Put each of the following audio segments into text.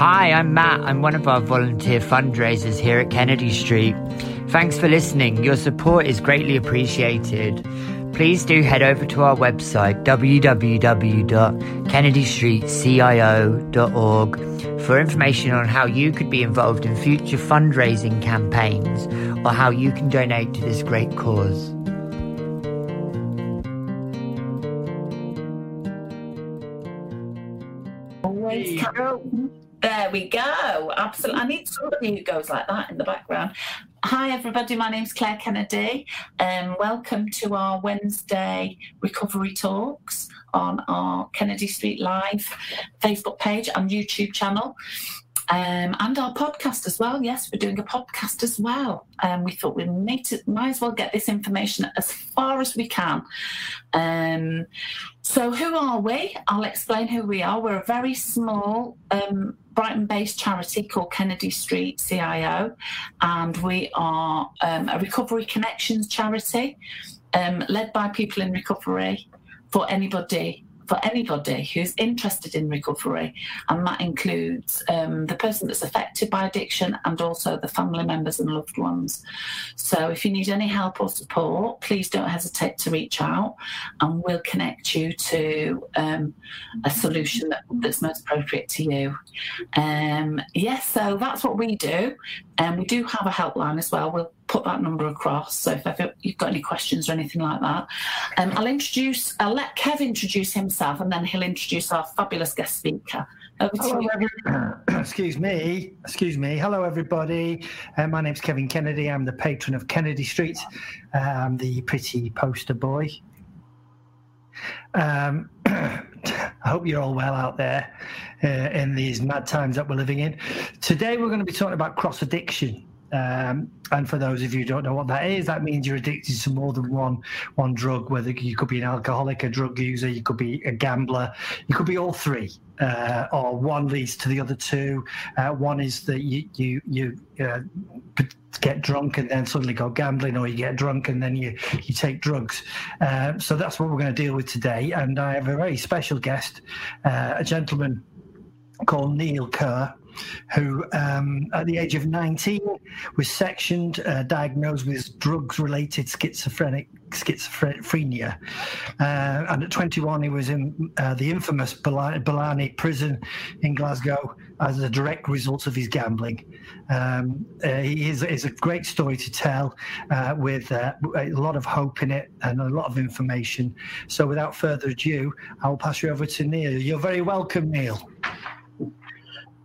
Hi, I'm Matt. I'm one of our volunteer fundraisers here at Kennedy Street. Thanks for listening. Your support is greatly appreciated. Please do head over to our website www.kennedystreetcio.org for information on how you could be involved in future fundraising campaigns or how you can donate to this great cause. Always Carol. There we go. Absolutely. I need somebody who goes like that in the background. Hi, everybody. My name's Claire Kennedy. Um, welcome to our Wednesday recovery talks on our Kennedy Street Live Facebook page and YouTube channel. Um, and our podcast as well. Yes, we're doing a podcast as well. Um, we thought we might, might as well get this information as far as we can. Um, so, who are we? I'll explain who we are. We're a very small um, Brighton based charity called Kennedy Street CIO, and we are um, a Recovery Connections charity um, led by people in recovery for anybody for anybody who's interested in recovery, and that includes um, the person that's affected by addiction and also the family members and loved ones. So, if you need any help or support, please don't hesitate to reach out, and we'll connect you to um, a solution that, that's most appropriate to you. Um, yes, so that's what we do, and we do have a helpline as well. We'll put that number across. So if ever you've got any questions or anything like that, um, I'll introduce. I'll let Kev introduce himself, and then he'll introduce our fabulous guest speaker. Hello, excuse me. Excuse me. Hello, everybody. Uh, my name's Kevin Kennedy. I'm the patron of Kennedy Street. Uh, I'm the pretty poster boy. Um, I hope you're all well out there uh, in these mad times that we're living in. Today, we're going to be talking about cross addiction. Um, and for those of you who don't know what that is, that means you're addicted to more than one one drug. Whether you could be an alcoholic, a drug user, you could be a gambler, you could be all three, uh, or one leads to the other two. Uh, one is that you you you uh, get drunk and then suddenly go gambling, or you get drunk and then you you take drugs. Uh, so that's what we're going to deal with today. And I have a very special guest, uh, a gentleman called Neil Kerr who, um, at the age of 19, was sectioned, uh, diagnosed with drugs-related schizophrenic schizophrenia, uh, and at 21, he was in uh, the infamous Blarney prison in Glasgow as a direct result of his gambling. Um, uh, he is, is a great story to tell, uh, with uh, a lot of hope in it and a lot of information. So, without further ado, I'll pass you over to Neil. You're very welcome, Neil.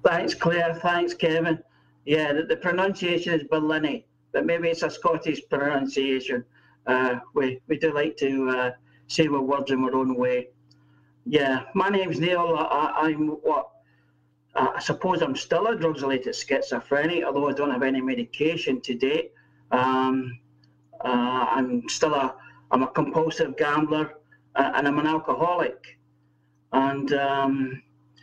Thanks, Claire. Thanks, Kevin. Yeah, the, the pronunciation is Barlinnie, but maybe it's a Scottish pronunciation. Uh, we, we do like to uh, say our words in our own way. Yeah, my name's Neil. I, I'm what? I suppose I'm still a drugs related schizophrenic, although I don't have any medication to date. Um, uh, I'm still a, I'm a compulsive gambler uh, and I'm an alcoholic. And um,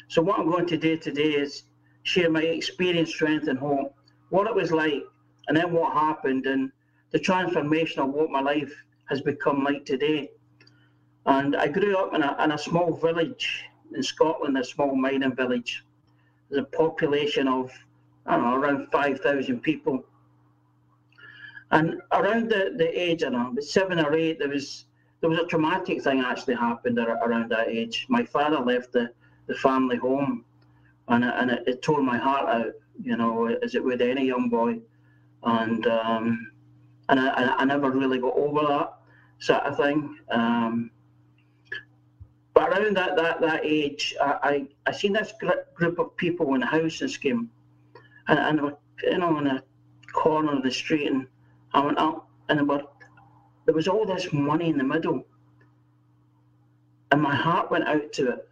so what I'm going to do today is share my experience, strength, and hope, what it was like, and then what happened, and the transformation of what my life has become like today. And I grew up in a, in a small village in Scotland, a small mining village. There's a population of, I don't know, around 5,000 people. And around the, the age, I don't know, seven or eight, there was there was a traumatic thing actually happened around that age. My father left the, the family home and, it- and it, it tore my heart out, you know, as it would any young boy. And um, and I, I- never really got over that sort of thing. Um, but around that, that, that age, I, I, I seen this gr- group of people in a housing scheme, and, and they were, you know, in a corner of the street, and I went up, and were, there was all this money in the middle, and my heart went out to it.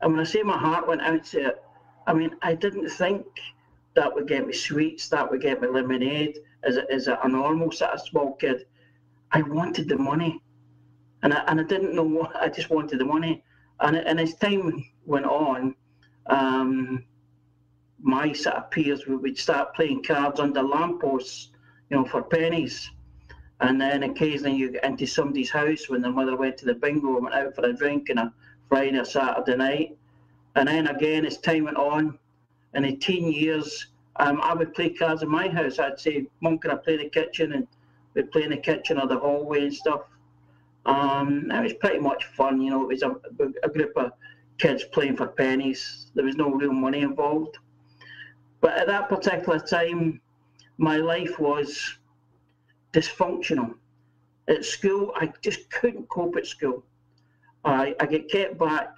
And when I say my heart went out to it, I mean I didn't think that would get me sweets, that would get me lemonade as a, as a, normal sort of small kid. I wanted the money, and I, and I didn't know what. I just wanted the money, and and as time went on, um, my sort of peers would would start playing cards under lampposts, you know, for pennies. And then occasionally you get into somebody's house when their mother went to the bingo and went out for a drink on a Friday or Saturday night. And then again, as time went on, in the teen years, um, I would play cards in my house. I'd say, Mum, can I play the kitchen? And we'd play in the kitchen or the hallway and stuff. Um, it was pretty much fun, you know. It was a, a group of kids playing for pennies. There was no real money involved. But at that particular time, my life was dysfunctional. At school, I just couldn't cope at school. I, I get kept back.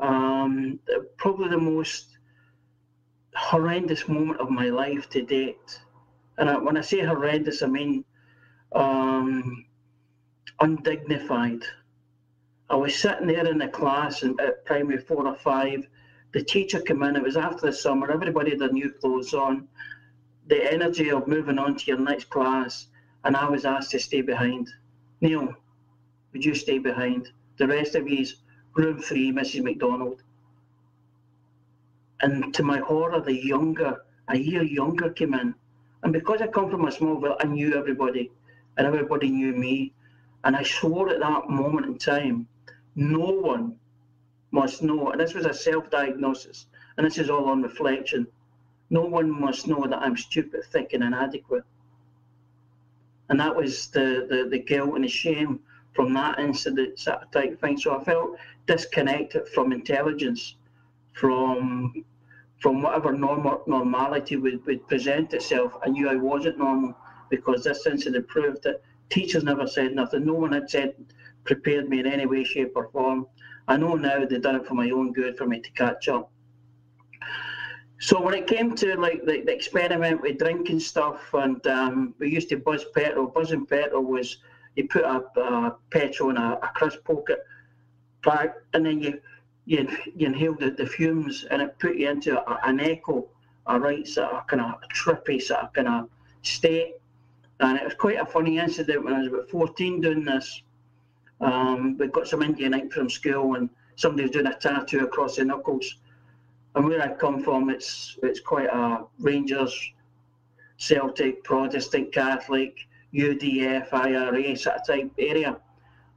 Um, probably the most horrendous moment of my life to date. And I, when I say horrendous, I mean um, undignified. I was sitting there in the class in, at primary four or five. The teacher came in, it was after the summer, everybody had their new clothes on. The energy of moving on to your next class, and I was asked to stay behind. Neil, would you stay behind? The rest of you's room three, Mrs. McDonald. And to my horror, the younger, a year younger came in. And because I come from a small village, I knew everybody, and everybody knew me. And I swore at that moment in time, no one must know, and this was a self diagnosis, and this is all on reflection, no one must know that I'm stupid, thick, and inadequate. And that was the, the, the guilt and the shame from that incident type thing. So I felt disconnected from intelligence, from from whatever normal normality would, would present itself. I knew I wasn't normal because this incident proved that teachers never said nothing. No one had said prepared me in any way, shape, or form. I know now they've done it for my own good for me to catch up. So when it came to like the, the experiment with drinking stuff, and um, we used to buzz petrol. Buzzing petrol was you put a, a petrol in a, a crisp pocket pack, and then you you, you inhale the, the fumes, and it put you into a, an echo, a right sort of kind of trippy sort of kind of state. And it was quite a funny incident when I was about 14 doing this. Um, we got some Indian ink from school, and somebody was doing a tattoo across the knuckles. And where I come from, it's it's quite a Rangers, Celtic, Protestant, Catholic, UDF, IRA sort of type area.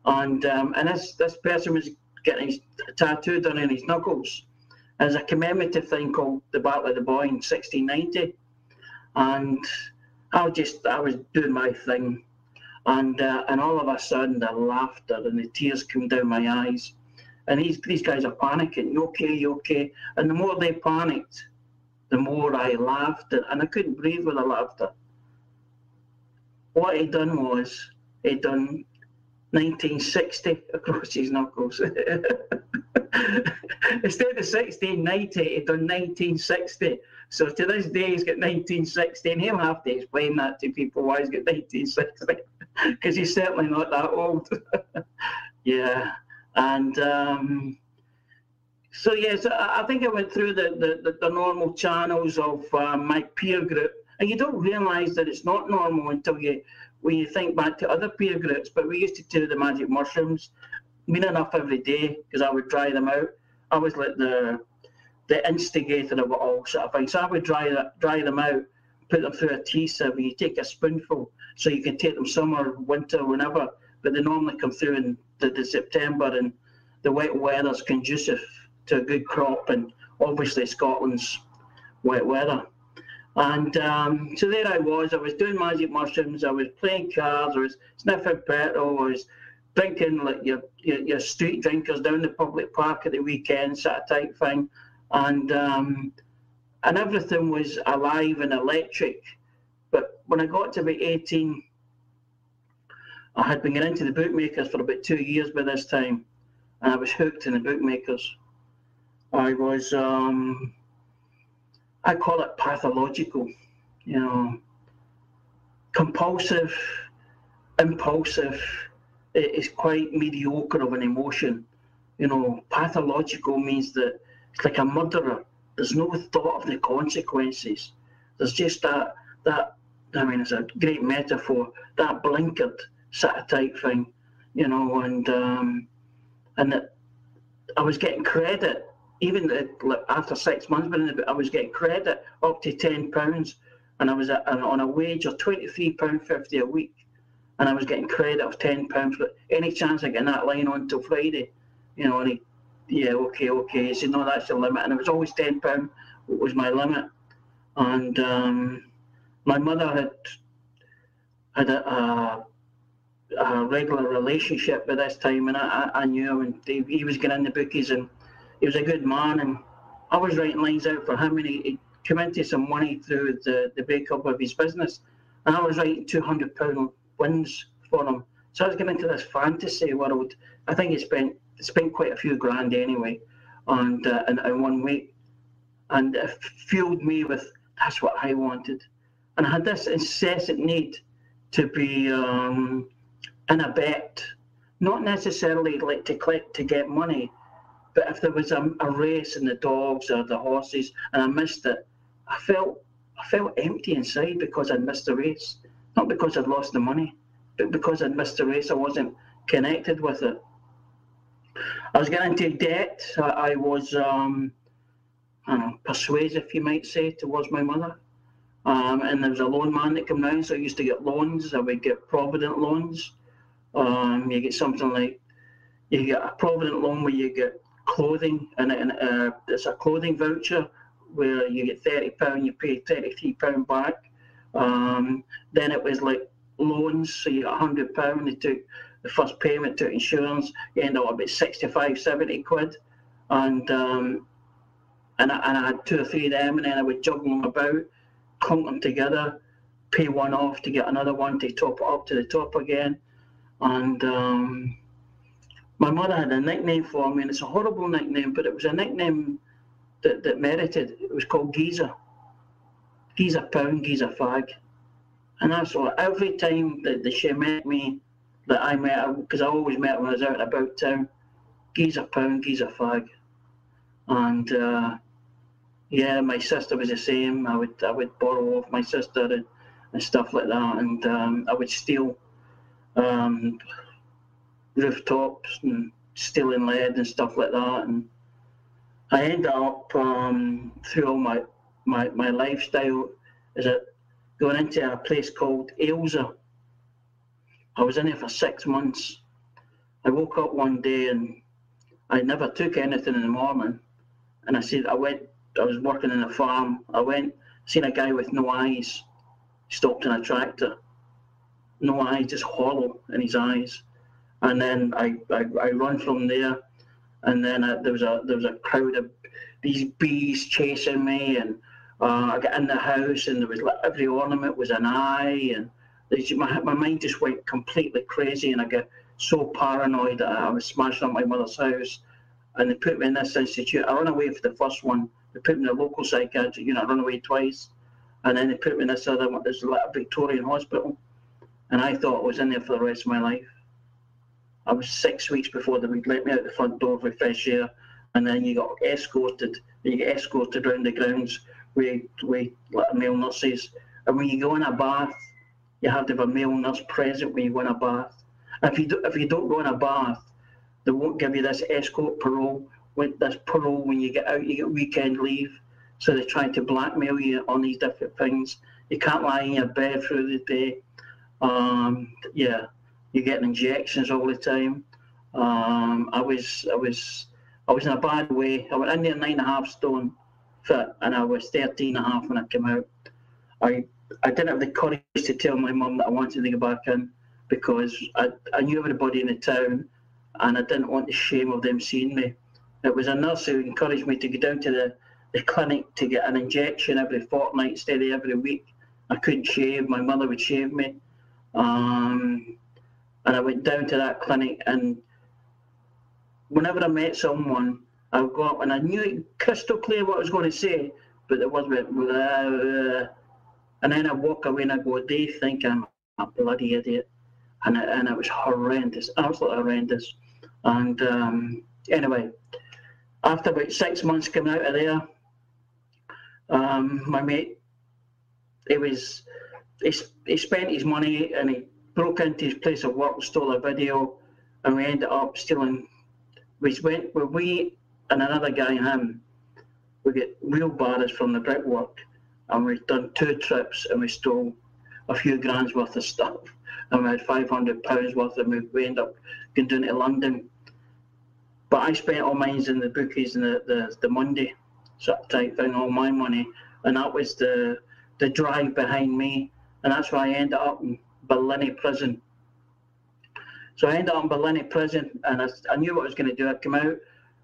And um, and this this person was getting his tattoo done in his knuckles as a commemorative thing called the Battle of the Boyne in 1690. And I was just I was doing my thing and uh, and all of a sudden the laughter and the tears come down my eyes, and these these guys are panicking. You okay? You okay? And the more they panicked, the more I laughed, and I couldn't breathe with the laughter. What he'd done was he'd done 1960 across his knuckles. Instead of 1690, he'd done 1960. So to this day, he's got 1960, and he'll have to explain that to people why he's got 1960 because he's certainly not that old. yeah, and um, so yes, I think I went through the, the, the normal channels of uh, my peer group, and you don't realise that it's not normal until you when you think back to other peer groups. But we used to do the magic mushrooms, mean enough every day because I would dry them out. I was like the the instigator of it all sort of thing. So I would dry that, dry them out, put them through a tea sieve, and you take a spoonful so you can take them summer, winter, whenever. But they normally come through in the, the September, and the wet weather's conducive to a good crop, and obviously Scotland's wet weather. And um, so there I was. I was doing magic mushrooms. I was playing cards. I was sniffing petrol. I was drinking like your, your, your street drinkers down the public park at the weekends, that type thing. And um, and everything was alive and electric. But when I got to about 18, I had been getting into the bookmakers for about two years by this time, and I was hooked in the bookmakers. I was, um, I call it pathological, you know, compulsive, impulsive. It is quite mediocre of an emotion. You know, pathological means that it's like a murderer. There's no thought of the consequences. There's just that that I mean, it's a great metaphor. That blinkered sort of type thing, you know, and um, and that I was getting credit even after six months, but I was getting credit up to ten pounds, and I was on a wage of twenty three pound fifty a week, and I was getting credit of ten pounds for any chance of getting that line on till Friday, you know. And he, yeah, okay, okay. He said, no, that's the limit, and it was always ten pound was my limit. And um, my mother had had a, a, a, regular relationship by this time, and I, I knew him, and he, he was getting in the bookies, and he was a good man, and I was writing lines out for him, and he, he came into some money through the, the breakup of his business, and I was writing two hundred pound wins for him. So I was getting into this fantasy world. I think he spent spent quite a few grand anyway, and uh, in, in one week, and it fueled me with that's what I wanted, and I had this incessant need to be um, in a bet, not necessarily like to collect to get money, but if there was a, a race in the dogs or the horses and I missed it, I felt I felt empty inside because I'd missed the race, not because I'd lost the money, but because I'd missed the race. I wasn't connected with it. I was getting into debt. I, I was um, I know, persuasive, you might say, towards my mother. Um, and there was a loan man that came round, so I used to get loans. I would get Provident loans. Um, you get something like you get a Provident loan where you get clothing, and, uh, it's a clothing voucher where you get thirty pound, you pay thirty three pound back. Um, then it was like loans, so you got hundred pound. They took the first payment, to insurance. You end up about 65, 70 quid, and um, and I, and I had two or three of them, and then I would juggle them about clunk them together, pay one off to get another one to top it up to the top again. And um, my mother had a nickname for me, and it's a horrible nickname, but it was a nickname that, that merited. It was called Geezer. Geezer Pound, Geezer Fag. And that's what every time that, that she met me, that I met her, because I always met her when I was out and about town, Geezer Pound, Geezer Fag. And uh, yeah, my sister was the same. I would I would borrow off my sister and, and stuff like that, and um, I would steal um, rooftops and stealing lead and stuff like that. And I ended up um, through all my, my my lifestyle is it going into a place called Ailsa. I was in there for six months. I woke up one day and I never took anything in the morning. And I said I went I was working in a farm. I went, seen a guy with no eyes, stopped in a tractor. No eyes, just hollow in his eyes. And then I, I, I run from there, and then uh, there was a there was a crowd of these bees chasing me, and uh, I got in the house, and there was like, every ornament was an eye, and my, my mind just went completely crazy, and I got so paranoid that I was smashing up my mother's house, and they put me in this institute. I ran away for the first one. They put me in a local psychiatric unit, I run away twice, and then they put me in this other one, this Victorian hospital, and I thought I was in there for the rest of my life. I was six weeks before they would let me out the front door for fresh air, and then you got escorted. You get escorted around the grounds with with male nurses, and when you go in a bath, you have to have a male nurse present when you go in a bath. if you do, if you don't go in a bath, they won't give you this escort parole with this parole when you get out, you get weekend leave. So they try to blackmail you on these different things. You can't lie in your bed through the day. Um, yeah, you're getting injections all the time. Um, I was, I was, I was in a bad way. I went in there nine and a half stone fit, and I was 13 and a half when I came out. I, I didn't have the courage to tell my mum that I wanted to go back in because I, I knew everybody in the town, and I didn't want the shame of them seeing me. It was a nurse who encouraged me to go down to the, the clinic to get an injection every fortnight instead of every week. I couldn't shave. My mother would shave me. Um, and I went down to that clinic, and whenever I met someone, I would go up and I knew crystal clear what I was going to say, but there was a bit, and then I walk away and I go, they think I'm a bloody idiot. And it, and it was horrendous, absolutely horrendous. And um, anyway, after about six months coming out of there, um, my mate, he was, he, he spent his money and he broke into his place of work, stole a video, and we ended up stealing. We went, with we and another guy and him, we get wheelbarrows from the brickwork, and we've done two trips and we stole a few grand's worth of stuff, and we had 500 pounds worth of we, we ended up going down to London but I spent all mine in the bookies and the, the, the Monday. sort of type thing, all my money, and that was the the drive behind me, and that's why I ended up Barlinnie prison. So I ended up in Barlinnie prison, and I, I knew what I was going to do. I'd come out,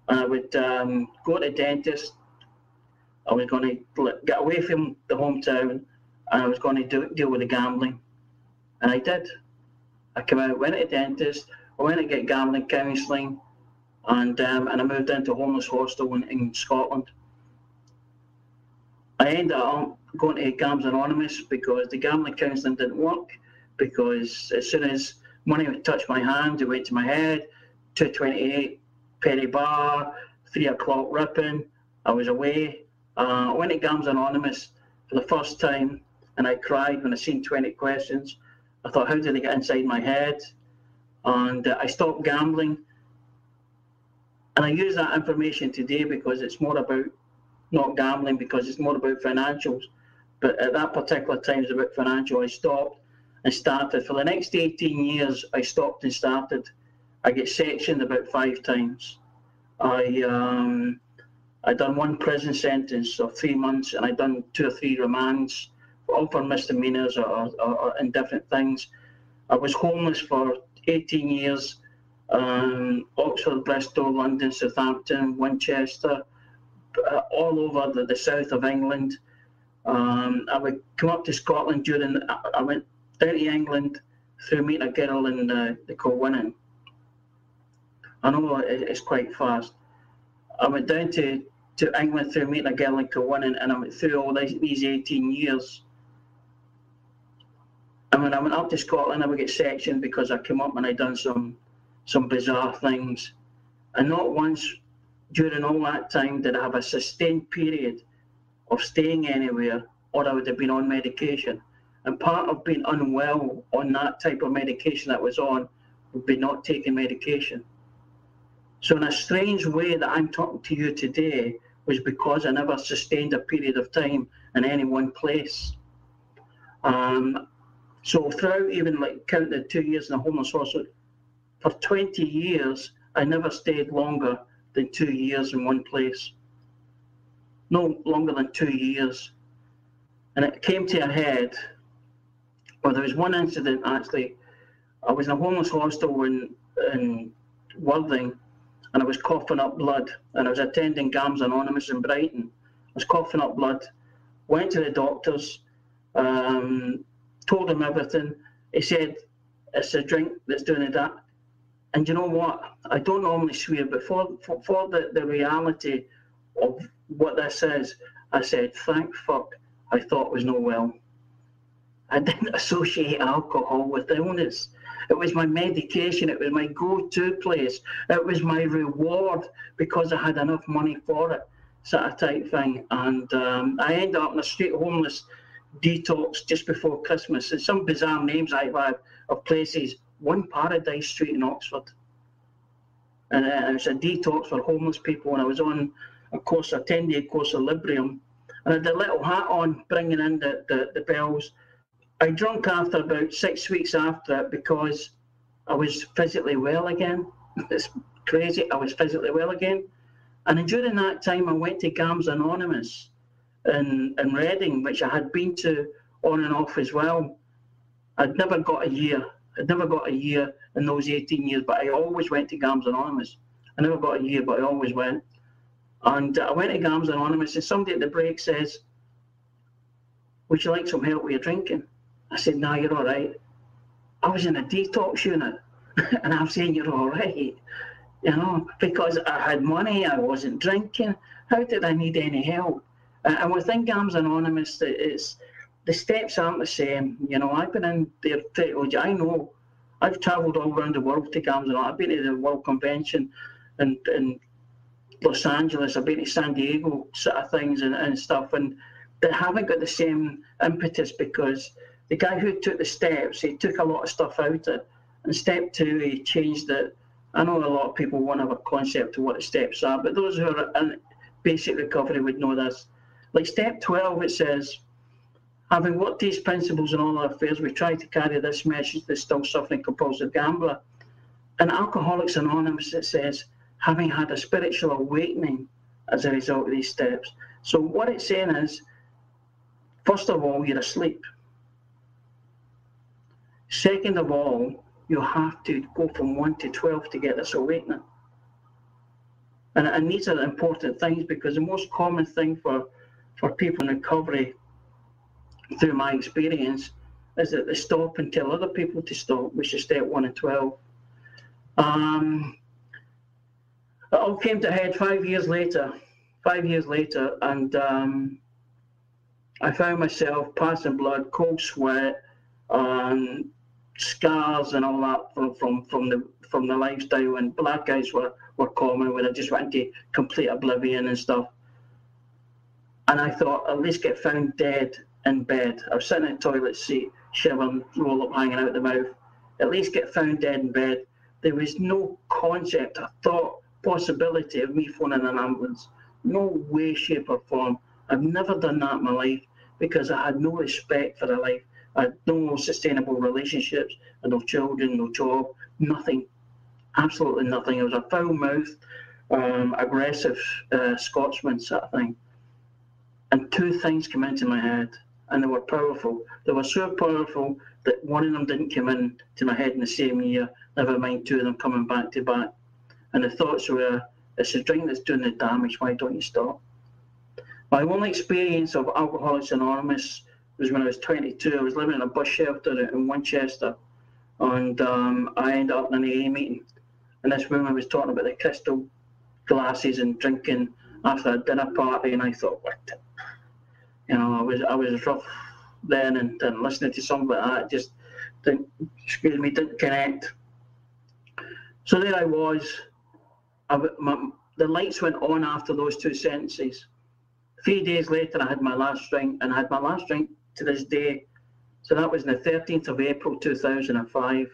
and I would um, go to the dentist. I was going to get away from the hometown, and I was going to do, deal with the gambling, and I did. I came out, went to the dentist, I went to get gambling counselling, and um, and I moved into a homeless hostel in, in Scotland. I ended up going to Gams Anonymous because the gambling counselling didn't work. Because as soon as money touched my hand, it went to my head. 228 penny bar, three o'clock ripping. I was away. Uh, I went to Gams Anonymous for the first time, and I cried when I seen 20 questions. I thought, how did they get inside my head? And uh, I stopped gambling. And I use that information today because it's more about not gambling because it's more about financials. But at that particular time, it's about financial. I stopped and started. For the next 18 years, I stopped and started. I get sectioned about five times. I um, I done one prison sentence of three months, and I done two or three remands, all for misdemeanors or, or, or indifferent things. I was homeless for 18 years. Um, Oxford, Bristol, London, Southampton, Winchester, uh, all over the, the south of England. Um, I would come up to Scotland during, I went down to England through meeting a girl in uh, the Kilwinning. I know it's quite fast. I went down to, to England through meeting a girl in Kilwinning and I went through all these, these 18 years. And when I went up to Scotland, I would get sectioned because I came up and I'd done some some bizarre things. And not once during all that time did I have a sustained period of staying anywhere or I would have been on medication. And part of being unwell on that type of medication that was on would be not taking medication. So, in a strange way, that I'm talking to you today was because I never sustained a period of time in any one place. Um, so, throughout even like counting the two years in the homeless hospital, for 20 years, I never stayed longer than two years in one place. No longer than two years. And it came to a head. There was one incident actually. I was in a homeless hostel in, in Worthing and I was coughing up blood. And I was attending GAMS Anonymous in Brighton. I was coughing up blood. Went to the doctors, um, told him everything. He said, It's a drink that's doing it that. And you know what? I don't normally swear, but for, for, for the, the reality of what this is, I said, thank fuck, I thought was no well. I didn't associate alcohol with illness. It was my medication. It was my go-to place. It was my reward because I had enough money for it, sort of type thing. And um, I ended up in a street homeless detox just before Christmas. And some bizarre names I've had of places one Paradise Street in Oxford. And uh, it was a detox for homeless people. And I was on a course, a 10 day course of Librium. And I had a little hat on, bringing in the, the, the bells. I drunk after about six weeks after it because I was physically well again. it's crazy. I was physically well again. And during that time, I went to GAMS Anonymous in, in Reading, which I had been to on and off as well. I'd never got a year I'd never got a year in those 18 years, but I always went to GAMS Anonymous. I never got a year, but I always went. And I went to GAMS Anonymous, and somebody at the break says, Would you like some help with your drinking? I said, No, you're all right. I was in a detox unit, and I'm saying, You're all right. You know, because I had money, I wasn't drinking. How did I need any help? And within GAMS Anonymous, it's the steps aren't the same. You know, I've been in there. I know. I've travelled all around the world to GAMS, and I've been to the World Convention in, in Los Angeles. I've been to San Diego, sort of things and, and stuff, and they haven't got the same impetus because the guy who took the steps, he took a lot of stuff out of it. And step two, he changed it. I know a lot of people won't have a concept of what the steps are, but those who are in basic recovery would know this. Like step 12, it says, Having worked these principles in all our affairs, we try to carry this message to the still suffering compulsive gambler. In Alcoholics Anonymous, it says, having had a spiritual awakening as a result of these steps, So what it's saying is, first of all, you're asleep. Second of all, you have to go from 1 to 12 to get this awakening. And, and these are important things because the most common thing for, for people in recovery, through my experience, is that they stop and tell other people to stop, which is step 1 and 12. Um, it all came to head five years later. Five years later, and um, I found myself passing blood, cold sweat, um, scars, and all that from, from, from the from the lifestyle. And black guys were, were common, where they just went into complete oblivion and stuff. And I thought, at least get found dead in bed. I was sitting in the toilet seat, shivering, roll up hanging out the mouth. At least get found dead in bed. There was no concept, a thought, possibility of me phoning an ambulance. No way, shape, or form. I've never done that in my life because I had no respect for the life. Had no sustainable relationships, no children, no job, nothing. Absolutely nothing. It was a foul mouthed, um, aggressive uh, Scotsman sort of thing. And two things came into my head, and they were powerful. They were so powerful that one of them didn't come in to my head in the same year, never mind two of them coming back to back. And the thoughts were, it's the drink that's doing the damage, why don't you stop? My only experience of Alcoholics Anonymous was when I was 22. I was living in a bus shelter in Winchester, and um, I ended up in an AA meeting. And this woman was talking about the crystal glasses and drinking after a dinner party, and I thought, what? You know, I was I was rough then, and, and listening to something like that just didn't, excuse me, didn't connect. So there I was. I, my, the lights went on after those two sentences. Three days later, I had my last drink, and I had my last drink to this day. So that was on the 13th of April 2005.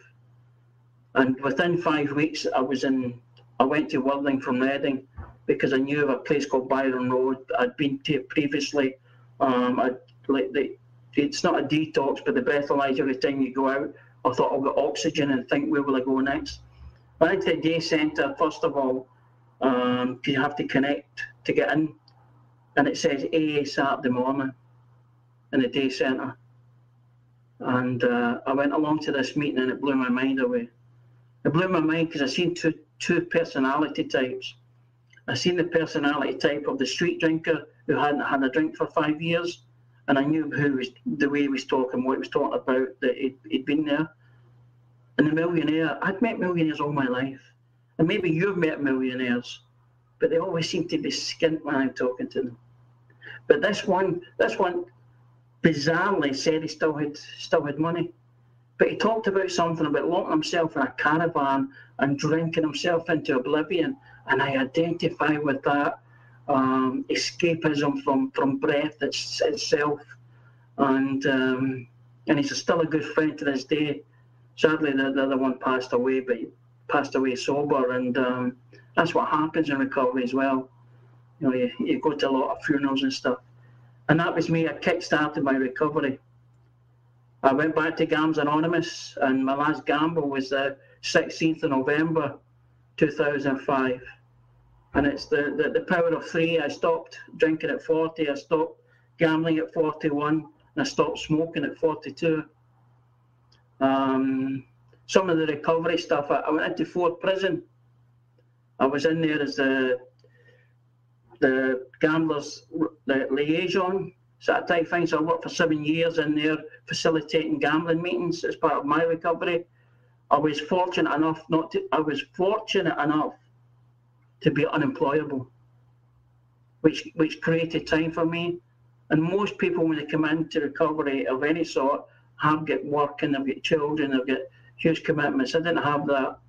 And within five weeks, I was in, I went to Worthing from Reading because I knew of a place called Byron Road. I'd been to previously. Um, I like the, it's not a detox, but the breathalyzer every time you go out. I thought I'll get oxygen and think where will I go next. I went to the day centre first of all, um, you have to connect to get in and it says AA Saturday morning in the day centre. And uh, I went along to this meeting and it blew my mind away. It blew my mind because I seen two two personality types. I seen the personality type of the street drinker who hadn't had a drink for five years, and I knew who was the way he was talking, what he was talking about, that he'd, he'd been there. And the millionaire, I'd met millionaires all my life, and maybe you've met millionaires, but they always seem to be skint when I'm talking to them. But this one, this one, bizarrely said he still had still had money. But he talked about something about locking himself in a caravan and drinking himself into oblivion. And I identify with that um, escapism from, from breath it's, itself. And um, and he's still a good friend to this day. Sadly, the, the other one passed away, but passed away sober. And um, that's what happens in recovery as well you know, you, you go to a lot of funerals and stuff. And that was me. I kick-started my recovery. I went back to Gams Anonymous, and my last gamble was the 16th of November 2005. And it's the, the, the power of three. I stopped drinking at 40, I stopped gambling at 41, and I stopped smoking at 42. Um, some of the recovery stuff, I, I went into Ford Prison. I was in there as the the gamblers the liaison sort of type thing. So I worked for seven years in there facilitating gambling meetings as part of my recovery. I was fortunate enough not to I was fortunate enough to be unemployable, which which created time for me. And most people when they come into recovery of any sort have got work and they've got children, they've got huge commitments. I didn't have that.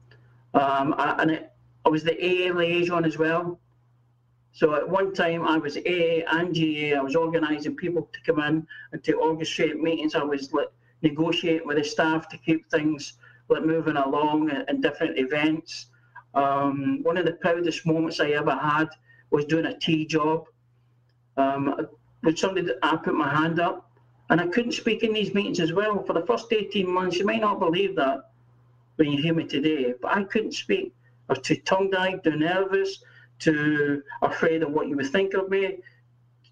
Um, I, and it, I was the AA liaison as well. So at one time I was AA and GA. I was organising people to come in and to orchestrate meetings. I was like negotiating with the staff to keep things like moving along in different events. Um, one of the proudest moments I ever had was doing a tea job. Um, with somebody that I put my hand up, and I couldn't speak in these meetings as well for the first 18 months. You might not believe that when you hear me today, but I couldn't speak. I was too tongue-tied, too nervous, to afraid of what you would think of me,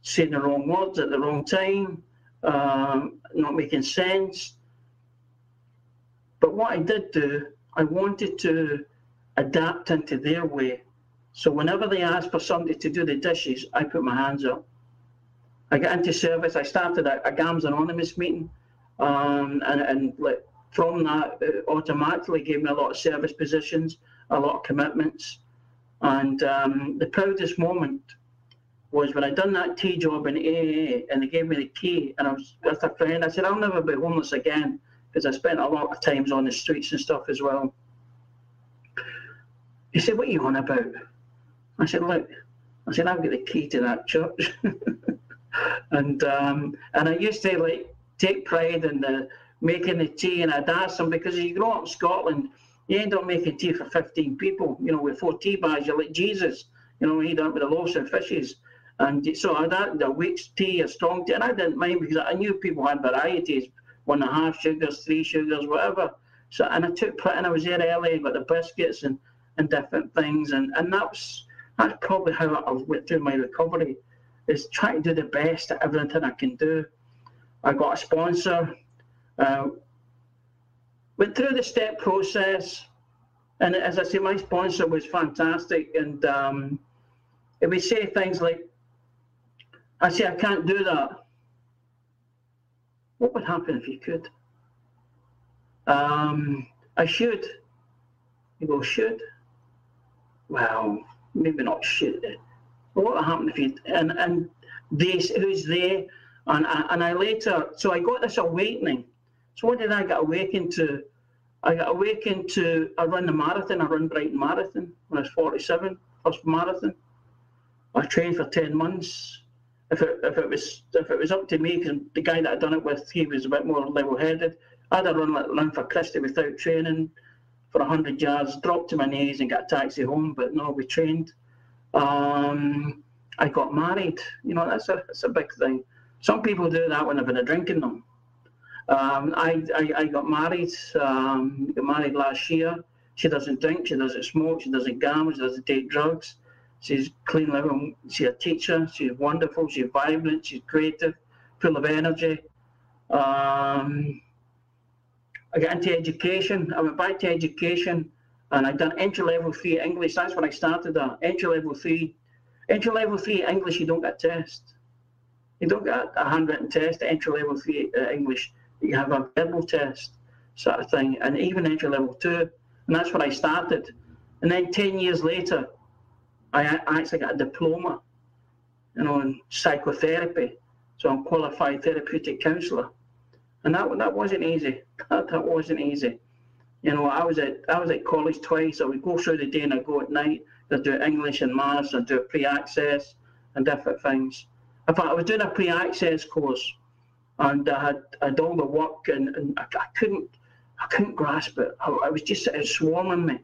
saying the wrong words at the wrong time, um, not making sense. But what I did do, I wanted to adapt into their way. So whenever they asked for somebody to do the dishes, I put my hands up. I got into service. I started a, a GAMS Anonymous meeting, um, and, and like, from that, it automatically gave me a lot of service positions, a lot of commitments. And um, the proudest moment was when I done that tea job in AA and they gave me the key and I was with a friend. I said, I'll never be homeless again because I spent a lot of times on the streets and stuff as well. He said, What are you on about? I said, Look, I said, I've got the key to that church. and um, and I used to like take pride in the making the tea and I'd ask them because you grow up in Scotland, you end up making tea for 15 people, you know, with four tea bags, you're like Jesus, you know, you don't with the loaves and fishes. And so I'd had a week's tea, a strong tea, and I didn't mind because I knew people had varieties, one and a half sugars, three sugars, whatever. So and I took and I was there early, got the biscuits and, and different things and, and that's that's probably how I went through my recovery is trying to do the best at everything I can do. I got a sponsor, uh, went through the step process, and as I say, my sponsor was fantastic, and um, it would say things like, "I say I can't do that." What would happen if you could? Um, I should. You go should. Well, maybe not should what would happen if you and and this who's there and and I later so I got this awakening. So what did I get awakened to? I got awakened to I run the marathon. I run Brighton Marathon when I was 47, first marathon. I trained for 10 months. If it, if it was if it was up to me, because the guy that I'd done it with, he was a bit more level-headed. I'd have run like run for Christie without training for 100 yards, dropped to my knees and got a taxi home. But no, we trained. Um, I got married. You know, that's a that's a big thing. Some people do that when they've been drinking them. Um, I, I, I got married. Um, got married last year. She doesn't drink. She doesn't smoke. She doesn't gamble. She doesn't take drugs. She's clean living. She's a teacher. She's wonderful. She's vibrant. She's creative, full of energy. Um, I got into education. I went back to education and I done entry level three English. That's when I started that entry level three. Entry level three English, you don't get a test. You don't get a handwritten test. Entry level three uh, English, you have a verbal test, sort of thing, and even entry level two. And that's where I started. And then ten years later, I, I actually got a diploma, you know, in psychotherapy. So I'm qualified therapeutic counsellor, and that that wasn't easy. That, that wasn't easy. You know, I was at I was at college twice. I would go through the day and I go at night. I do English and maths. I do pre-access and different things. In fact, I was doing a pre-access course, and I had I had all the work, and, and I, I couldn't I couldn't grasp it. I, I was just it was swarming me.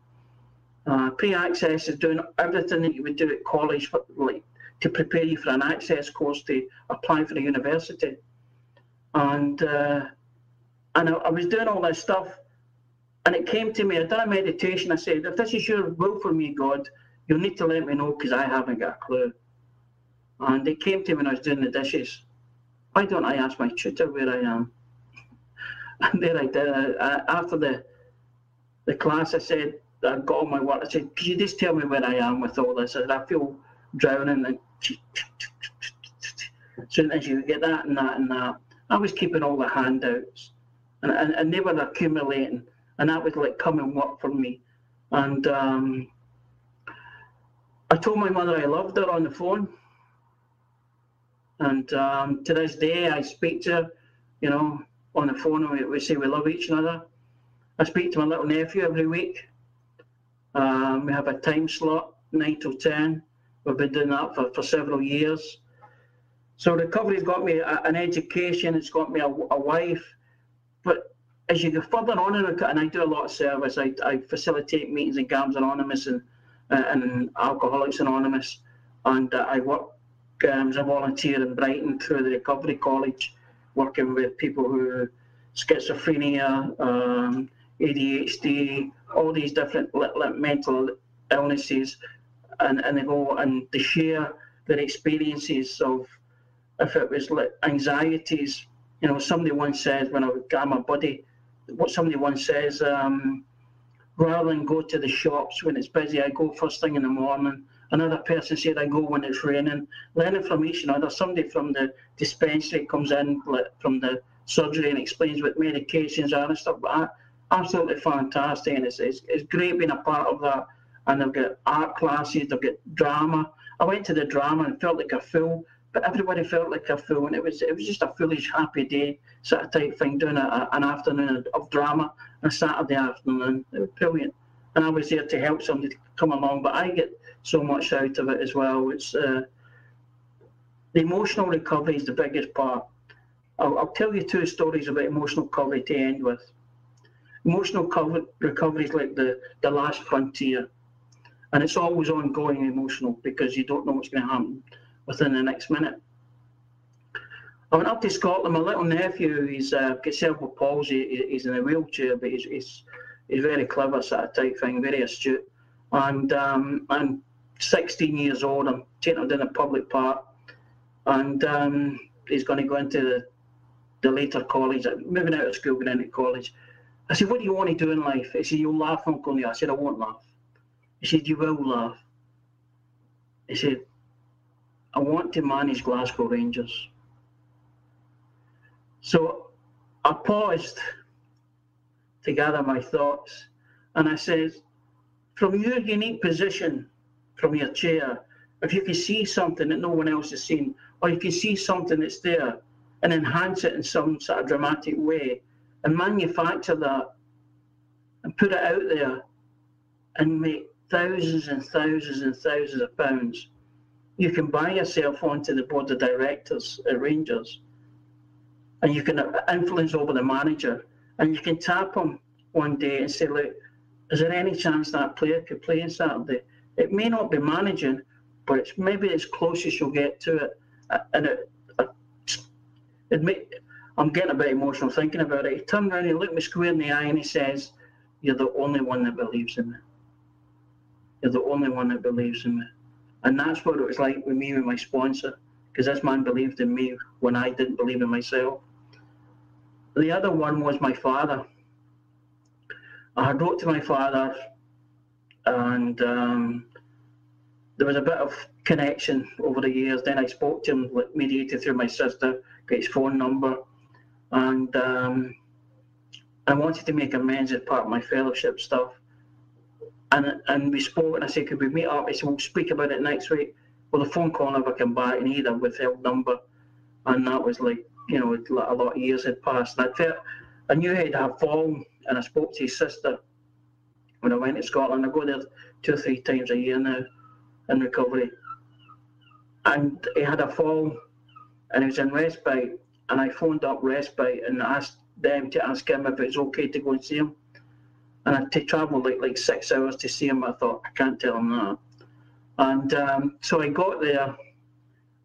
Uh, pre-access is doing everything that you would do at college, for, like to prepare you for an access course to apply for a university. And uh, and I, I was doing all this stuff and it came to me, I done a meditation. I said, if this is your will for me, God, you'll need to let me know because I haven't got a clue. And it came to me when I was doing the dishes. Why don't I ask my tutor where I am? And there I did. I, after the the class, I said, I got all my work. I said, could you just tell me where I am with all this? I said, I feel drowning. And soon as you get that and that and that, I was keeping all the handouts. And, and, and they were accumulating and that was like come and work for me. And um, I told my mother I loved her on the phone. And um, to this day, I speak to her, you know, on the phone. We, we say we love each other. I speak to my little nephew every week. Um, we have a time slot, 9 till 10. We've been doing that for, for several years. So recovery's got me a, an education, it's got me a, a wife, but as you go further on in it, and I do a lot of service, I, I facilitate meetings in GAMS Anonymous and, uh, and Alcoholics Anonymous, and uh, I work um, a volunteer in Brighton through the Recovery College, working with people who schizophrenia, um, ADHD, all these different mental illnesses, and, and they go and they share their experiences of if it was like anxieties. You know, somebody once said when I got my buddy, what somebody once says, um, rather than go to the shops when it's busy, I go first thing in the morning. Another person said I go when it's raining. Learning from each other. Somebody from the dispensary comes in from the surgery and explains what medications are and stuff. Absolutely fantastic, and it's, it's, it's great being a part of that. And they've got art classes, they've got drama. I went to the drama and felt like a fool, but everybody felt like a fool, and it was it was just a foolish, happy day sort of type thing, doing a, an afternoon of drama on a Saturday afternoon. It was brilliant, and I was there to help somebody come along. But I get so much out of it as well. It's uh, the emotional recovery is the biggest part. I'll, I'll tell you two stories about emotional recovery to end with. Emotional cover, recovery is like the, the last frontier. And it's always ongoing emotional because you don't know what's going to happen within the next minute. I went up to Scotland. My little nephew, he's uh, got cerebral palsy. He's in a wheelchair, but he's, he's, he's very clever, sort of type thing, very astute. And um, I'm 16 years old. I'm taking him down a public park, and um, he's going to go into the, the later college, moving out of school, going into college. I said, What do you want to do in life? He said, You'll laugh, Uncle Neil. I said, I won't laugh. He said, You will laugh. He said, I want to manage Glasgow Rangers. So I paused to gather my thoughts and I said, From your unique position, from your chair, if you can see something that no one else has seen, or you can see something that's there and enhance it in some sort of dramatic way, and manufacture that and put it out there and make thousands and thousands and thousands of pounds. You can buy yourself onto the board of directors at Rangers and you can influence over the manager and you can tap him one day and say, look, is there any chance that player could play on Saturday? It may not be managing, but it's maybe as close as you'll get to it. And it, it may, I'm getting a bit emotional thinking about it. He turned around, he looked me square in the eye, and he says, You're the only one that believes in me. You're the only one that believes in me. And that's what it was like with me and my sponsor, because this man believed in me when I didn't believe in myself. The other one was my father. I had wrote to my father, and um, there was a bit of connection over the years. Then I spoke to him, like, mediated through my sister, got his phone number, and um, I wanted to make amends as part of my fellowship stuff. And and we spoke, and I said, could we meet up? He said, we'll speak about it next week. Well, the phone call never came back, and he had a number, and that was like, you know, a lot of years had passed. And I felt, I knew he'd have fallen, and I spoke to his sister when I went to Scotland. I go there two or three times a year now in recovery. And he had a fall, and he was in respite, and I phoned up Respite and asked them to ask him if it was okay to go and see him. And I had to travel like like six hours to see him. I thought I can't tell him that. And um, so I got there,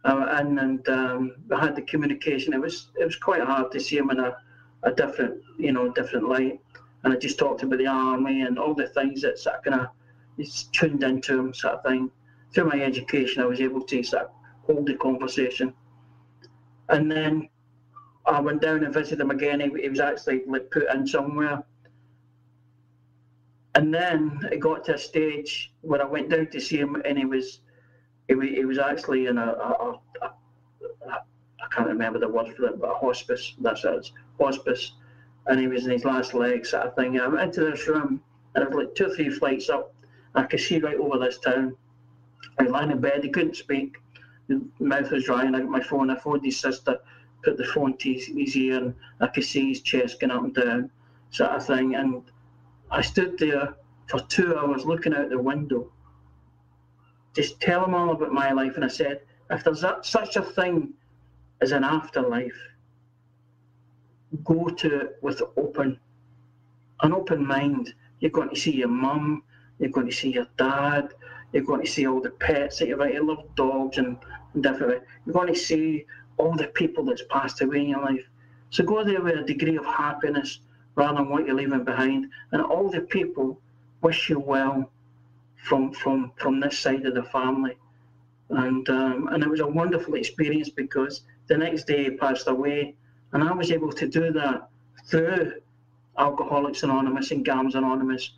uh, and and um, I had the communication. It was it was quite hard to see him in a, a different you know different light. And I just talked about the army and all the things that sort of kind of tuned into him sort of thing. Through my education, I was able to sort of hold the conversation. And then I went down and visited him again. He, he was actually like put in somewhere. And then it got to a stage where I went down to see him, and he was, he, he was actually in a, a, a, a I can't remember the word for it, but a hospice. That's it, hospice. And he was in his last legs, sort of thing. I went into this room, and it was like two or three flights up. I could see right over this town. I was lying in bed. He couldn't speak. His mouth was dry, and I got my phone. I phoned his sister put the phone to his, his ear and I could see his chest going up and down, sort of thing. And I stood there for two hours looking out the window, just tell him all about my life. And I said, if there's that, such a thing as an afterlife, go to it with open, an open mind. You're going to see your mum, you're going to see your dad, you're going to see all the pets that you have. You love dogs and, and different. You're going to see all the people that's passed away in your life. So go there with a degree of happiness rather than what you're leaving behind. And all the people wish you well from from from this side of the family. And um, and it was a wonderful experience because the next day he passed away. And I was able to do that through Alcoholics Anonymous and GAMS Anonymous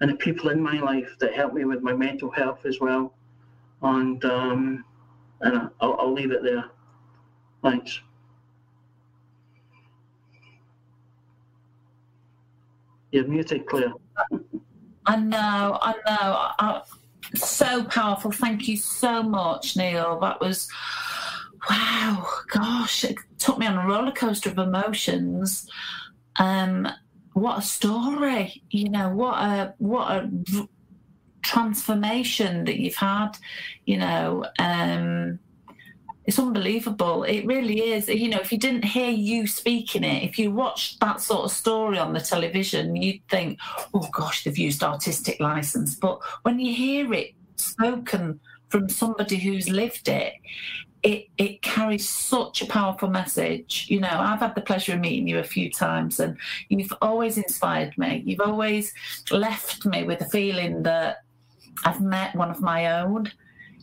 and the people in my life that helped me with my mental health as well. And um, and I'll, I'll leave it there. Thanks. You're muted, Claire. I know, I know. I, so powerful. Thank you so much, Neil. That was wow. Gosh, took me on a roller coaster of emotions. Um, what a story! You know, what a what a transformation that you've had. You know, um, it's unbelievable. It really is. You know, if you didn't hear you speaking it, if you watched that sort of story on the television, you'd think, oh gosh, they've used artistic license. But when you hear it spoken from somebody who's lived it, it, it carries such a powerful message. You know, I've had the pleasure of meeting you a few times and you've always inspired me. You've always left me with a feeling that I've met one of my own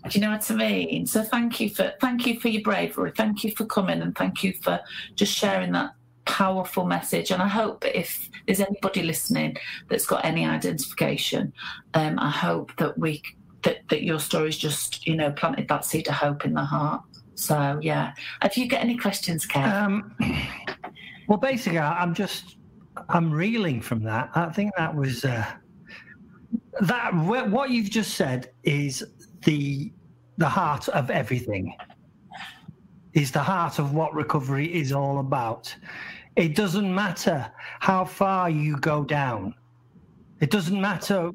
do you know what I mean? So thank you for thank you for your bravery. Thank you for coming and thank you for just sharing that powerful message. And I hope if there's anybody listening that's got any identification, um, I hope that we that, that your story's just, you know, planted that seed of hope in the heart. So yeah. Have you got any questions, Kev? Um, well basically I'm just I'm reeling from that. I think that was uh, that what you've just said is the the heart of everything is the heart of what recovery is all about it doesn't matter how far you go down it doesn't matter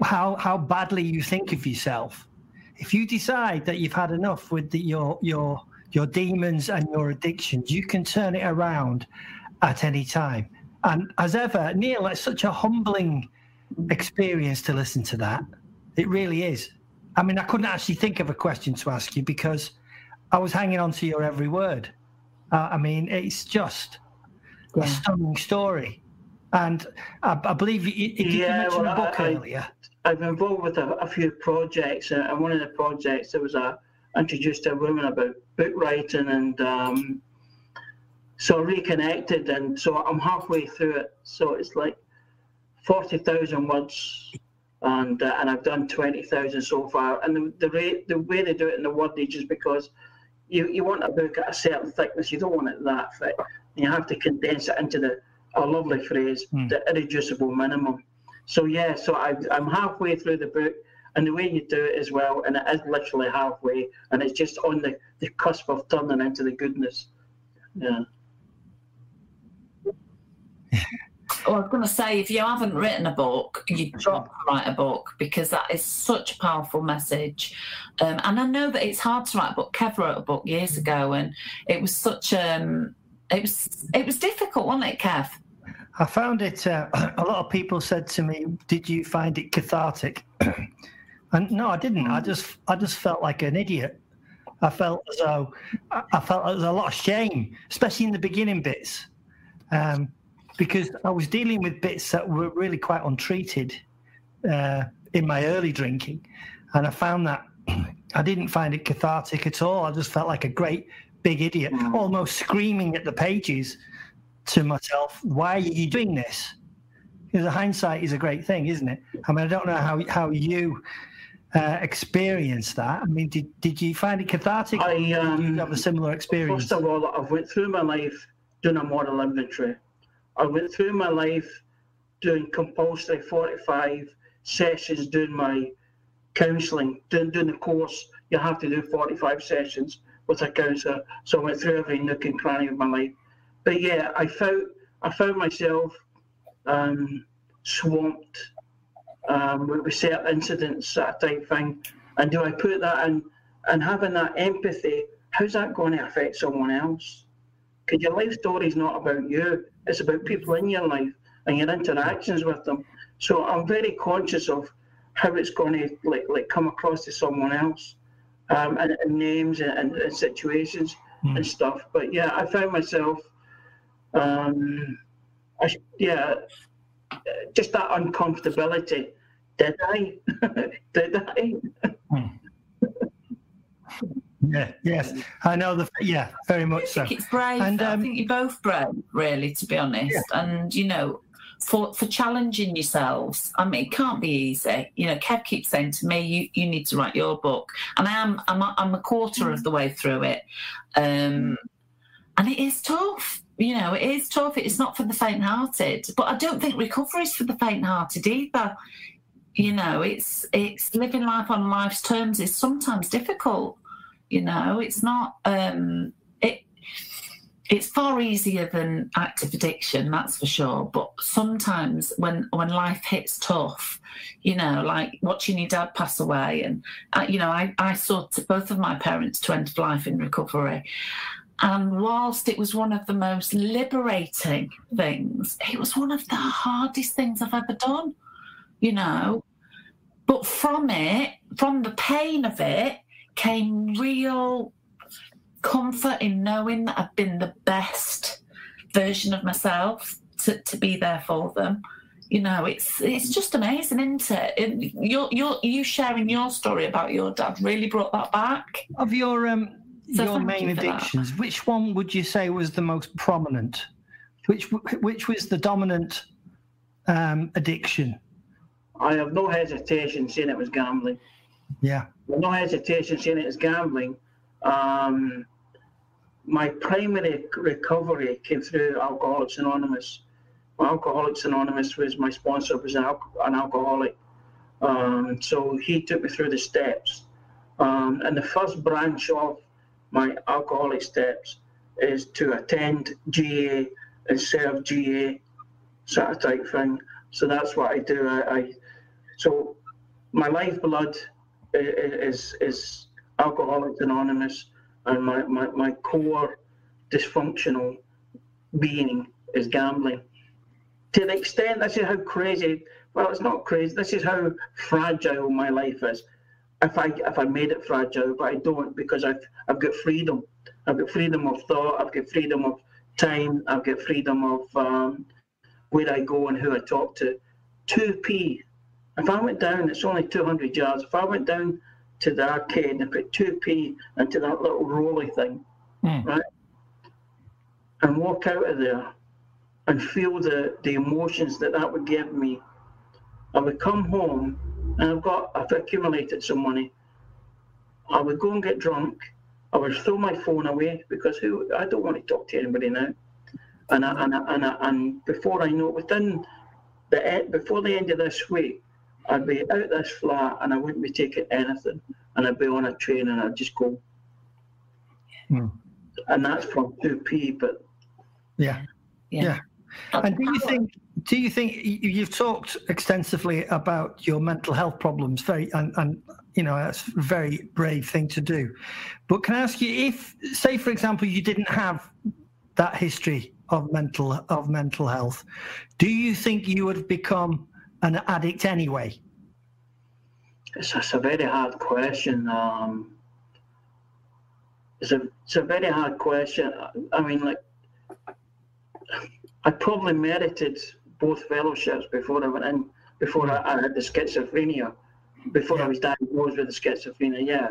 how how badly you think of yourself if you decide that you've had enough with the, your your your demons and your addictions you can turn it around at any time and as ever neil it's such a humbling experience to listen to that it really is I mean, I couldn't actually think of a question to ask you because I was hanging on to your every word. Uh, I mean, it's just yeah. a stunning story. And I, I believe you, you, yeah, mentioned well, a book I, earlier. I've been involved with a, a, few projects, uh, and one of the projects there was a introduced a woman about book writing, and um, so I reconnected, and so I'm halfway through it. So it's like forty thousand words and uh, and I've done twenty thousand so far. And the the rate the way they do it in the wordage is because you, you want a book at a certain thickness. You don't want it that thick. You have to condense it into the a lovely phrase, mm. the irreducible minimum. So yeah, so I, I'm halfway through the book, and the way you do it as well, and it is literally halfway, and it's just on the, the cusp of turning into the goodness. Yeah. Oh, I was going to say, if you haven't written a book, you drop to write a book because that is such a powerful message. Um, and I know that it's hard to write a book. Kev wrote a book years ago, and it was such um, it was it was difficult, wasn't it, Kev? I found it. Uh, a lot of people said to me, "Did you find it cathartic?" and no, I didn't. I just I just felt like an idiot. I felt as though I felt there was a lot of shame, especially in the beginning bits. Um, because I was dealing with bits that were really quite untreated uh, in my early drinking, and I found that I didn't find it cathartic at all. I just felt like a great big idiot, mm. almost screaming at the pages to myself, "Why are you doing this?" Because hindsight is a great thing, isn't it? I mean, I don't know how how you. Uh, experienced that. I mean, did, did you find it cathartic? I um, did you have a similar experience? First of all, I've went through my life doing a moral inventory. I went through my life doing compulsory 45 sessions, doing my counselling, doing, doing the course. You have to do 45 sessions with a counsellor. So I went through every nook and cranny of my life. But yeah, I found I found myself um, swamped um, with, certain incidents, that type thing. And do I put that in? And having that empathy, how's that going to affect someone else? Because your life story is not about you. It's about people in your life and your interactions with them. So I'm very conscious of how it's going to like like come across to someone else, um, and, and names and, and situations mm. and stuff. But yeah, I found myself, um, I, yeah, just that uncomfortability. Did I? Did I? mm. Yeah, yes, I know the. Yeah, very much so. it's brave. And, um, I think you're both brave, really, to be honest. Yeah. And you know, for for challenging yourselves. I mean, it can't be easy. You know, Kev keeps saying to me, "You you need to write your book," and I am. I'm a, I'm a quarter of the way through it, um, and it is tough. You know, it is tough. It's not for the faint-hearted, but I don't think recovery is for the faint-hearted either. You know, it's it's living life on life's terms is sometimes difficult. You know, it's not. Um, it it's far easier than active addiction, that's for sure. But sometimes when when life hits tough, you know, like watching your dad pass away, and uh, you know, I I saw both of my parents to end of life in recovery. And whilst it was one of the most liberating things, it was one of the hardest things I've ever done, you know. But from it, from the pain of it, came real comfort in knowing that I've been the best version of myself to, to be there for them. You know, it's it's just amazing, isn't it? you're, you're, you sharing your story about your dad really brought that back. Of your um, so your main you addictions, that. which one would you say was the most prominent? Which which was the dominant um, addiction? I have no hesitation saying it was gambling. Yeah. No hesitation saying it was gambling. Um, my primary recovery came through Alcoholics Anonymous. Alcoholics Anonymous was my sponsor, was an, al- an alcoholic. Um, so he took me through the steps. Um, and the first branch of my alcoholic steps is to attend GA and serve GA sort of type thing. So that's what I do. I, I so my lifeblood is, is, Alcoholics Anonymous and my, my, my core dysfunctional being is gambling. To the extent, this is how crazy, well, it's not crazy, this is how fragile my life is. If I if I made it fragile, but I don't because I've I've got freedom. I've got freedom of thought. I've got freedom of time. I've got freedom of um, where I go and who I talk to. Two p. If I went down, it's only two hundred yards. If I went down to the arcade and put 2p into that little rolly thing, mm. right? And walk out of there and feel the, the emotions that that would give me. I would come home and I've got, I've accumulated some money. I would go and get drunk. I would throw my phone away because who I don't want to talk to anybody now. And I, and I, and, I, and before I know, within the before the end of this week, I'd be out this flat and I wouldn't be taking anything, and I'd be on a train and I'd just go. Hmm. And that's from two P, but yeah, yeah. yeah. And do you think? Do you think you've talked extensively about your mental health problems? Very, and, and you know that's a very brave thing to do. But can I ask you if, say, for example, you didn't have that history of mental of mental health, do you think you would have become an addict anyway? It's, it's a very hard question. Um, it's a it's a very hard question. I mean, like, I probably merited both fellowships before I went in. Before I, I had the schizophrenia, before. I was diagnosed with the schizophrenia. Yeah,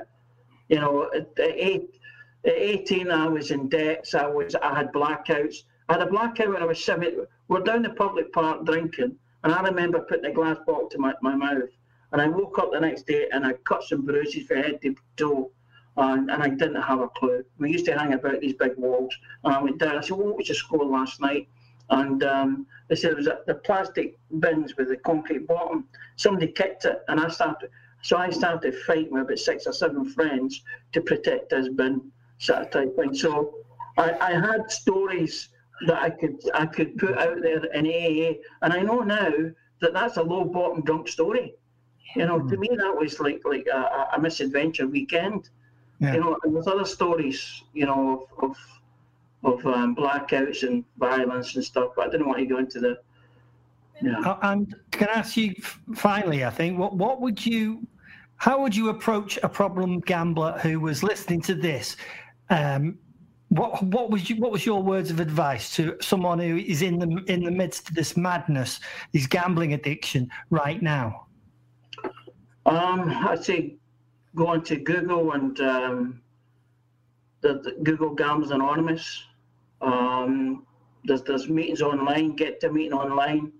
you know, at, eight, at 18, I was in debts. I was I had blackouts. I had a blackout when I was seven. We're down the public park drinking, and I remember putting a glass bottle to my, my mouth. And I woke up the next day and I cut some bruises from head to toe. And, and I didn't have a clue. We used to hang about these big walls. And I went down. I said, well, What was your score last night? And um, they said it was the plastic bins with the concrete bottom. Somebody kicked it, and I started. So I started fighting with about six or seven friends to protect this bin, sort of type thing. So I, I had stories that I could I could put out there in AA, and I know now that that's a low bottom drunk story. You know, to me that was like like a, a misadventure weekend. Yeah. You know, and there's other stories, you know, of of, of um, blackouts and violence and stuff, but I didn't want to go into the. Yeah. Uh, and can I ask you finally? I think what what would you, how would you approach a problem gambler who was listening to this? Um, what what was you, what was your words of advice to someone who is in the in the midst of this madness, this gambling addiction right now? Um, I'd say go onto Google and um, the, the Google Gamblers Anonymous. Um, there's, there's meetings online, get to meeting online,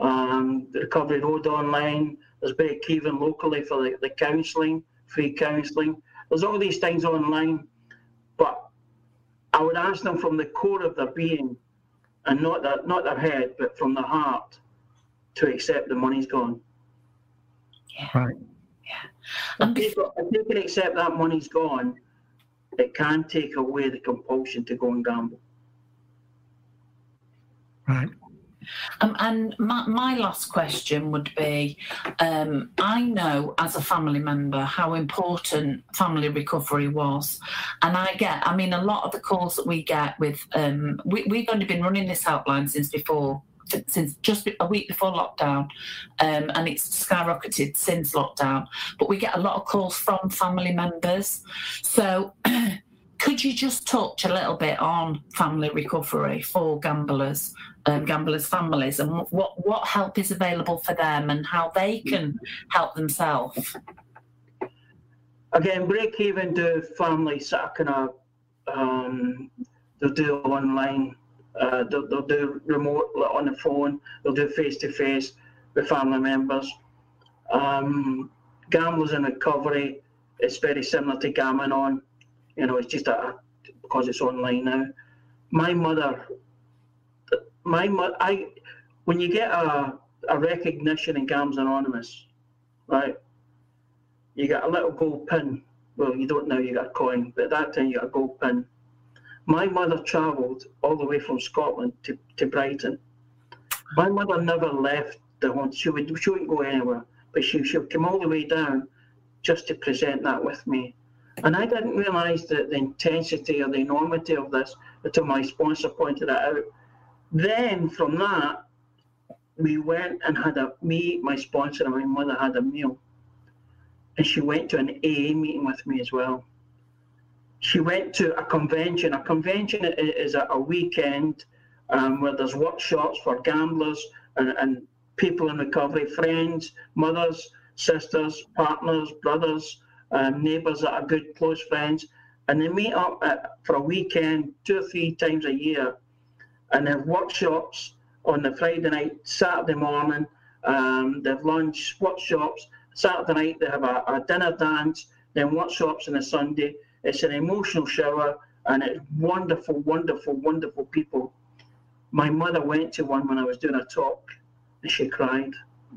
um, the Recovery Road online. There's Kevin locally for the, the counselling, free counselling. There's all these things online, but I would ask them from the core of their being, and not their, not their head, but from the heart, to accept the money's gone. Yeah. Right. Yeah. If they, if they can accept that money's gone, it can take away the compulsion to go and gamble. Right. Um, and my, my last question would be um, I know as a family member how important family recovery was. And I get, I mean, a lot of the calls that we get with, um, we, we've only been running this helpline since before since just a week before lockdown, um, and it's skyrocketed since lockdown. But we get a lot of calls from family members. So, could you just touch a little bit on family recovery for gamblers, um, gamblers' families, and what what help is available for them, and how they can help themselves? Again, break even do family kind of um, they'll do online uh, they'll, they'll, do remote on the phone. They'll do face to face with family members. Um, gamblers in recovery, it's very similar to gambling on. You know, it's just a, because it's online now. My mother, my mother, I, when you get a, a recognition in Gamblers Anonymous, right? You get a little gold pin. Well, you don't know you got a coin, but at that time you got a gold pin my mother travelled all the way from Scotland to, to Brighton. My mother never left the home. She would she wouldn't go anywhere, but she she would come all the way down just to present that with me. And I didn't realise the, the intensity or the enormity of this until my sponsor pointed it out. Then from that, we went and had a me, my sponsor, and my mother had a meal. And she went to an AA meeting with me as well she went to a convention. A convention is a, a weekend um, where there's workshops for gamblers and, and people in recovery, friends, mothers, sisters, partners, brothers, um, neighbours that are good, close friends, and they meet up at, for a weekend two or three times a year, and they have workshops on the Friday night, Saturday morning. Um, they have lunch, workshops. Saturday night they have a, a dinner dance, then workshops on a Sunday it's an emotional shower and it's wonderful, wonderful, wonderful people. My mother went to one when I was doing a talk and she cried.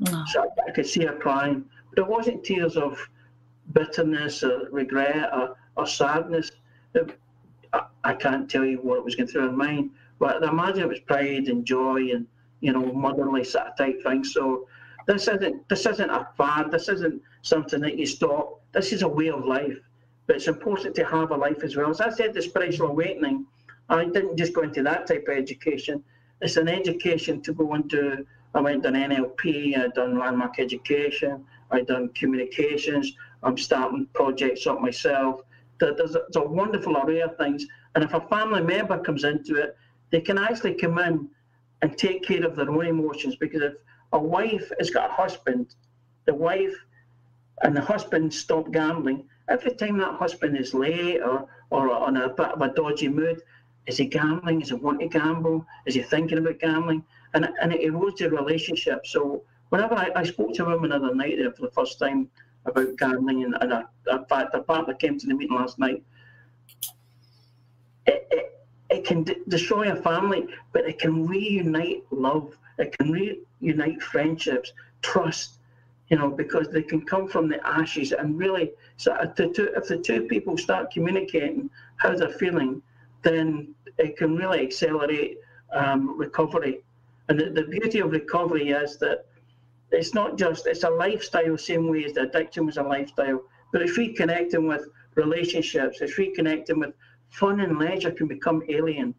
Oh. So I could see her crying. But it wasn't tears of bitterness or regret or, or sadness. It, I, I, can't tell you what was going through her mind, but I imagine it was pride and joy and you know motherly sort of type thing. So this isn't this isn't a fad. This isn't something that you stop. This is a way of life. But it's important to have a life as well. As I said, the spiritual awakening, I didn't just go into that type of education. It's an education to go into, I went on NLP, I've done landmark education, I've done communications, I'm starting projects up myself. There's a, there's a wonderful array of things. And if a family member comes into it, they can actually come in and take care of their own emotions because if a wife has got a husband, the wife and the husband stop gambling, Every time that husband is late or, or on a bit of a dodgy mood, is he gambling? Is he wanting to gamble? Is he thinking about gambling? And, and it erodes the relationship. So whenever I, I spoke to a woman the other night for the first time about gambling, and, and a, in fact, a partner came to the meeting last night, it, it, it can destroy a family, but it can reunite love. It can reunite friendships, trust, you know, because they can come from the ashes and really, so if the two, if the two people start communicating how they're feeling, then it can really accelerate um, recovery. And the, the beauty of recovery is that it's not just, it's a lifestyle, same way as the addiction was a lifestyle, but it's reconnecting with relationships, it's reconnecting with fun and leisure can become alien.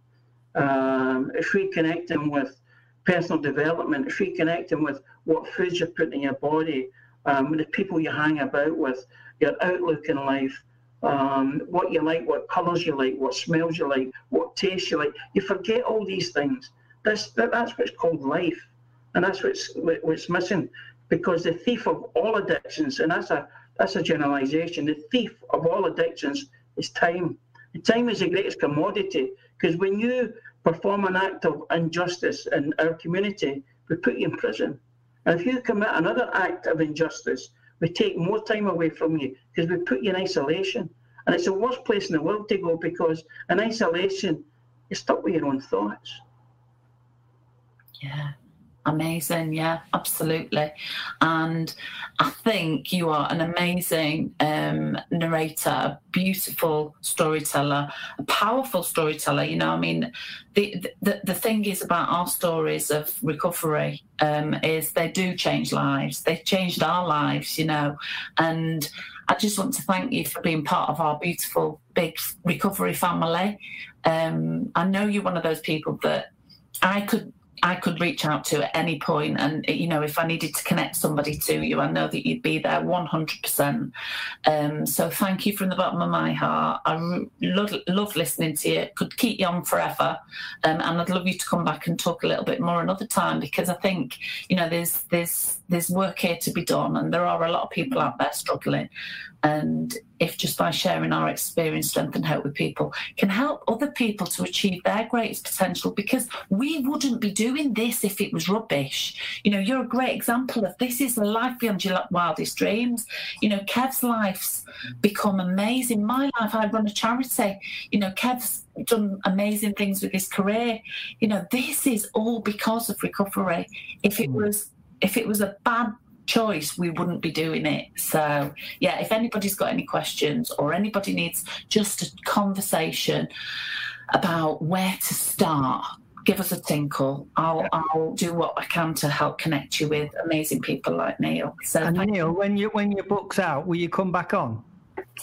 Um, it's reconnecting with personal development, it's reconnecting with what foods you're putting in your body, um, the people you hang about with, your outlook in life, um, what you like, what colours you like, what smells you like, what tastes you like. You forget all these things. That's that, that's what's called life, and that's what's what's missing. Because the thief of all addictions, and that's a that's a generalisation. The thief of all addictions is time. Time is the greatest commodity because when you perform an act of injustice in our community, we put you in prison. And if you commit another act of injustice, we take more time away from you because we put you in isolation. And it's the worst place in the world to go because in isolation, you're stuck with your own thoughts. Yeah. Amazing, yeah, absolutely. And I think you are an amazing um, narrator, a beautiful storyteller, a powerful storyteller. You know, I mean, the the, the thing is about our stories of recovery um, is they do change lives. They've changed our lives, you know, and I just want to thank you for being part of our beautiful big recovery family. Um, I know you're one of those people that I could I could reach out to at any point, and you know, if I needed to connect somebody to you, I know that you'd be there 100%. Um, so thank you from the bottom of my heart. I love, love listening to you. Could keep you on forever, um, and I'd love you to come back and talk a little bit more another time because I think you know there's there's there's work here to be done, and there are a lot of people out there struggling. And if just by sharing our experience, strength, and hope with people can help other people to achieve their greatest potential, because we wouldn't be doing this if it was rubbish. You know, you're a great example of this is a life beyond your wildest dreams. You know, Kev's life's become amazing. My life, I run a charity. You know, Kev's done amazing things with his career. You know, this is all because of recovery. If it hmm. was if it was a bad choice, we wouldn't be doing it. So, yeah, if anybody's got any questions or anybody needs just a conversation about where to start, give us a tinkle. I'll I'll do what I can to help connect you with amazing people like Neil. So, and Neil, when you when your book's out, will you come back on?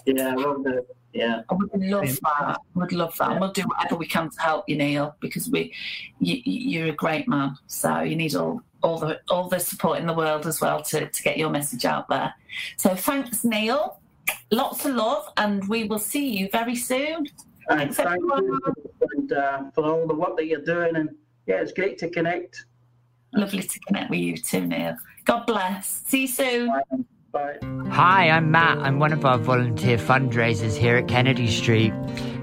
Yeah, I love it. Yeah, I would love that. I would love that. Yeah. And we'll do whatever we can to help you, Neil, because we, you, you're a great man. So you need all all the all the support in the world as well to, to get your message out there. So thanks, Neil. Lots of love, and we will see you very soon. Thanks, thank you and, uh, for all the work that you're doing. And yeah, it's great to connect. Lovely to connect with you too, Neil. God bless. See you soon. Bye. Bye. Hi, I'm Matt. I'm one of our volunteer fundraisers here at Kennedy Street.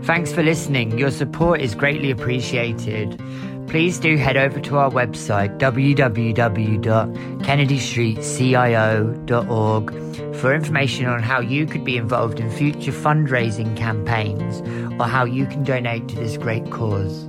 Thanks for listening. Your support is greatly appreciated please do head over to our website www.kennedystreetcio.org for information on how you could be involved in future fundraising campaigns or how you can donate to this great cause.